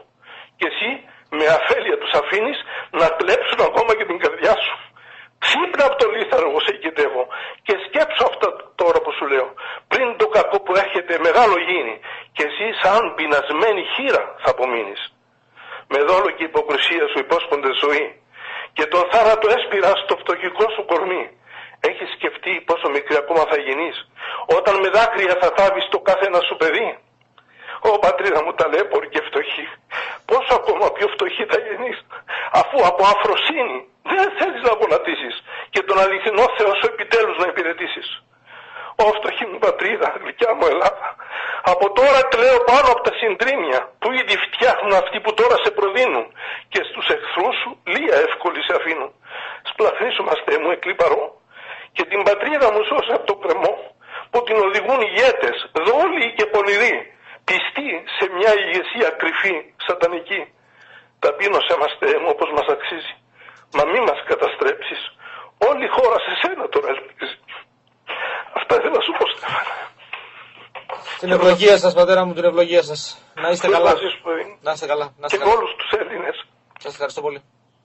Και εσύ με αφέλεια τους αφήνεις να κλέψουν ακόμα και την καρδιά σου. Ξύπνα από το λίθαρο εγώ σε εγκαιτεύω και σκέψω αυτά τώρα που σου λέω. Πριν το κακό που έρχεται μεγάλο γίνει και εσύ σαν πεινασμένη χείρα θα απομείνεις. Με δόλο και υποκρισία σου υπόσπονται ζωή και τον θάνατο έσπηρα στο φτωχικό σου κορμί. Έχεις σκεφτεί πόσο μικρή ακόμα θα γίνεις, όταν με δάκρυα θα θάβεις το κάθε ένα σου παιδί; Ω πατρίδα μου ταλέπορη και φτωχή, πόσο ακόμα πιο φτωχή θα γεννείς, αφού από αφροσύνη δεν θέλεις να γονατίσεις και τον αληθινό Θεό σου επιτέλους να υπηρετήσεις. Ω φτωχή μου πατρίδα, γλυκιά μου Ελλάδα, από τώρα κλαίω πάνω από τα συντρίμια που ήδη φτιάχνουν αυτοί που τώρα σε προδίνουν και στους εχθρούς σου λία εύκολη σε αφήνουν. Σπλαχνίσου μας Θεέ μου εκλύπαρο και την πατρίδα μου σώσε από το κρεμό που την οδηγούν ηγέτες, δόλοι και πονηροί, πιστοί σε μια ηγεσία κρυφή, σατανική. Ταπείνωσέ μας Θεέ μου όπως μας αξίζει. Μα μη μας καταστρέψεις. Όλη η χώρα σε σένα τώρα ελπίζει. Αυτά ήθελα να σου πω Στέφανα. Την ευλογία σας πατέρα μου, την ευλογία σας. Να είστε καλά. Να είστε καλά. Να είστε και καλά. όλους τους Έλληνες. Σας ευχαριστώ πολύ.